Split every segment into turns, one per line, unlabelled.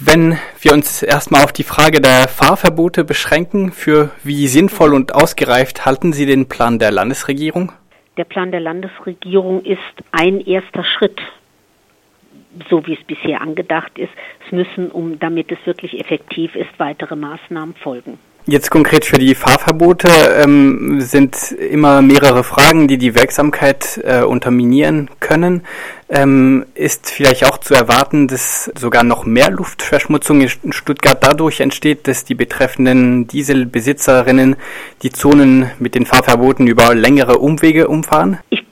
Wenn wir uns erstmal auf die Frage der Fahrverbote beschränken, für wie sinnvoll und ausgereift halten Sie den Plan der Landesregierung?
Der Plan der Landesregierung ist ein erster Schritt, so wie es bisher angedacht ist. Es müssen, um, damit es wirklich effektiv ist, weitere Maßnahmen folgen.
Jetzt konkret für die Fahrverbote ähm, sind immer mehrere Fragen, die die Wirksamkeit äh, unterminieren können. Ähm, ist vielleicht auch zu erwarten, dass sogar noch mehr Luftverschmutzung in Stuttgart dadurch entsteht, dass die betreffenden Dieselbesitzerinnen die Zonen mit den Fahrverboten über längere Umwege umfahren?
Ich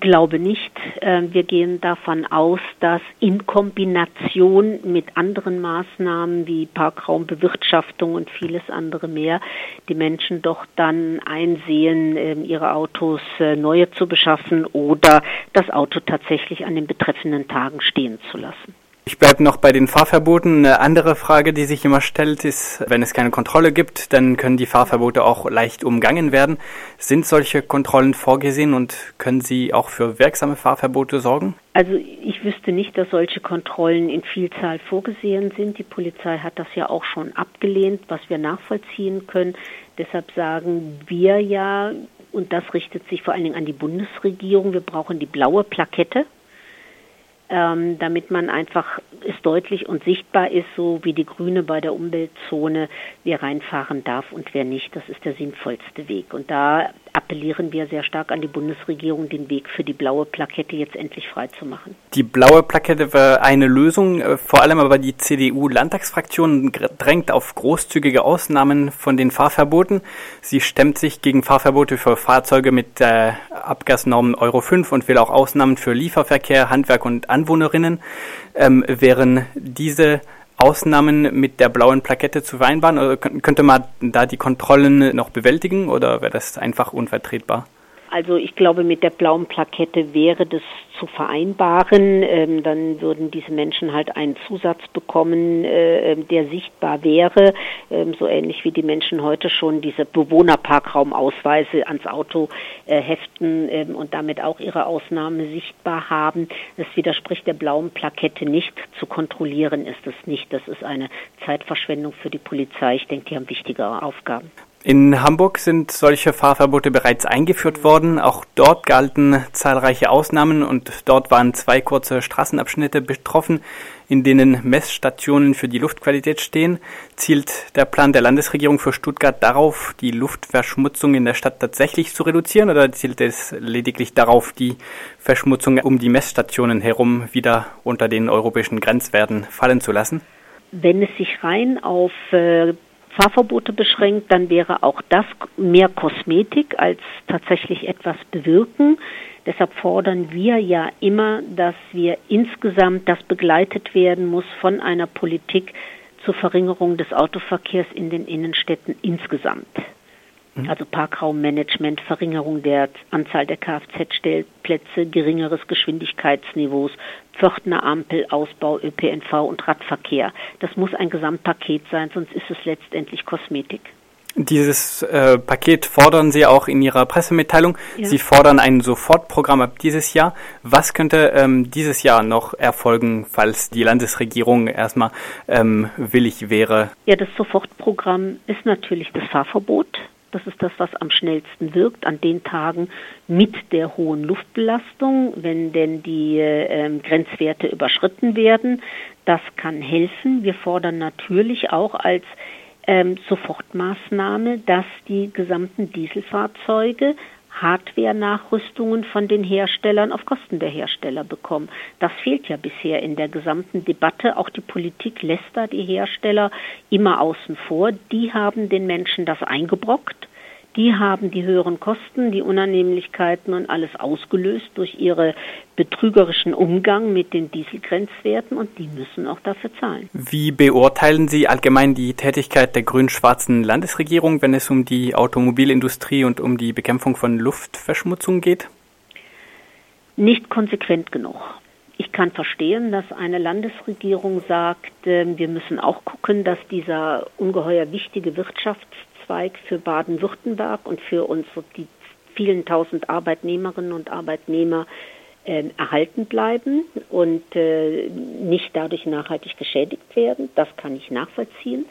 glaube nicht. Ähm, wir gehen davon aus, dass in Kombination mit anderen Maßnahmen wie Parkraumbewirtschaftung und vieles andere mehr die Menschen doch dann einsehen, ähm, ihre Autos äh, neue zu beschaffen oder das Auto tatsächlich an den betreffenden Tagen stehen zu lassen.
Ich bleibe noch bei den Fahrverboten. Eine andere Frage, die sich immer stellt, ist, wenn es keine Kontrolle gibt, dann können die Fahrverbote auch leicht umgangen werden. Sind solche Kontrollen vorgesehen und können sie auch für wirksame Fahrverbote sorgen?
Also ich wüsste nicht, dass solche Kontrollen in Vielzahl vorgesehen sind. Die Polizei hat das ja auch schon abgelehnt, was wir nachvollziehen können. Deshalb sagen wir ja, und das richtet sich vor allen Dingen an die Bundesregierung, wir brauchen die blaue Plakette ähm, damit man einfach es deutlich und sichtbar ist, so wie die Grüne bei der Umweltzone, wer reinfahren darf und wer nicht. Das ist der sinnvollste Weg. Und da appellieren wir sehr stark an die Bundesregierung, den Weg für die blaue Plakette jetzt endlich freizumachen.
Die blaue Plakette wäre eine Lösung, äh, vor allem aber die CDU-Landtagsfraktion drängt auf großzügige Ausnahmen von den Fahrverboten. Sie stemmt sich gegen Fahrverbote für Fahrzeuge mit der Abgasnorm Euro 5 und will auch Ausnahmen für Lieferverkehr, Handwerk und Anwohnerinnen. Ähm, wären diese Ausnahmen mit der blauen Plakette zu vereinbaren? Oder könnte man da die Kontrollen noch bewältigen oder wäre das einfach unvertretbar?
Also ich glaube, mit der blauen Plakette wäre das zu vereinbaren. Ähm, dann würden diese Menschen halt einen Zusatz bekommen, äh, der sichtbar wäre, ähm, so ähnlich wie die Menschen heute schon diese Bewohnerparkraumausweise ans Auto äh, heften ähm, und damit auch ihre Ausnahme sichtbar haben. Das widerspricht der blauen Plakette nicht. Zu kontrollieren ist es nicht. Das ist eine Zeitverschwendung für die Polizei. Ich denke, die haben wichtigere Aufgaben.
In Hamburg sind solche Fahrverbote bereits eingeführt worden. Auch dort galten zahlreiche Ausnahmen und dort waren zwei kurze Straßenabschnitte betroffen, in denen Messstationen für die Luftqualität stehen. Zielt der Plan der Landesregierung für Stuttgart darauf, die Luftverschmutzung in der Stadt tatsächlich zu reduzieren oder zielt es lediglich darauf, die Verschmutzung um die Messstationen herum wieder unter den europäischen Grenzwerten fallen zu lassen?
Wenn es sich rein auf äh, Fahrverbote beschränkt, dann wäre auch das mehr Kosmetik als tatsächlich etwas bewirken. Deshalb fordern wir ja immer, dass wir insgesamt das begleitet werden muss von einer Politik zur Verringerung des Autoverkehrs in den Innenstädten insgesamt. Mhm. Also Parkraummanagement, Verringerung der Anzahl der Kfz-Stellplätze, geringeres Geschwindigkeitsniveaus, Pförtner Ampel, Ausbau ÖPNV und Radverkehr. Das muss ein Gesamtpaket sein, sonst ist es letztendlich Kosmetik.
Dieses äh, Paket fordern Sie auch in Ihrer Pressemitteilung. Ja. Sie fordern ein Sofortprogramm ab dieses Jahr. Was könnte ähm, dieses Jahr noch erfolgen, falls die Landesregierung erstmal ähm, willig wäre?
Ja, das Sofortprogramm ist natürlich das Fahrverbot. Das ist das, was am schnellsten wirkt an den Tagen mit der hohen Luftbelastung, wenn denn die äh, Grenzwerte überschritten werden. Das kann helfen. Wir fordern natürlich auch als ähm, Sofortmaßnahme, dass die gesamten Dieselfahrzeuge Hardware-Nachrüstungen von den Herstellern auf Kosten der Hersteller bekommen. Das fehlt ja bisher in der gesamten Debatte. Auch die Politik lässt da die Hersteller immer außen vor. Die haben den Menschen das eingebrockt die haben die höheren Kosten, die Unannehmlichkeiten und alles ausgelöst durch ihre betrügerischen Umgang mit den Dieselgrenzwerten und die müssen auch dafür zahlen.
Wie beurteilen Sie allgemein die Tätigkeit der grün-schwarzen Landesregierung, wenn es um die Automobilindustrie und um die Bekämpfung von Luftverschmutzung geht?
Nicht konsequent genug. Ich kann verstehen, dass eine Landesregierung sagt, ähm, wir müssen auch gucken, dass dieser ungeheuer wichtige Wirtschafts Zweig für Baden-Württemberg und für uns die vielen tausend Arbeitnehmerinnen und Arbeitnehmer ähm, erhalten bleiben und äh, nicht dadurch nachhaltig geschädigt werden. Das kann ich nachvollziehen.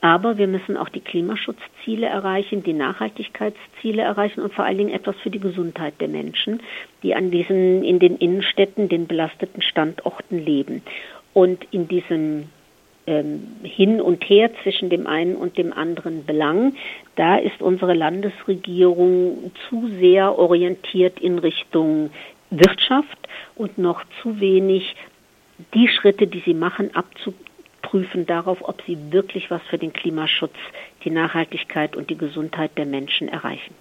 Aber wir müssen auch die Klimaschutzziele erreichen, die Nachhaltigkeitsziele erreichen und vor allen Dingen etwas für die Gesundheit der Menschen, die an diesen, in den Innenstädten, den belasteten Standorten leben. Und in diesem ähm, Hin und Her zwischen dem einen und dem anderen Belang, da ist unsere Landesregierung zu sehr orientiert in Richtung Wirtschaft und noch zu wenig die Schritte, die sie machen, abzu prüfen darauf, ob sie wirklich was für den Klimaschutz, die Nachhaltigkeit und die Gesundheit der Menschen erreichen.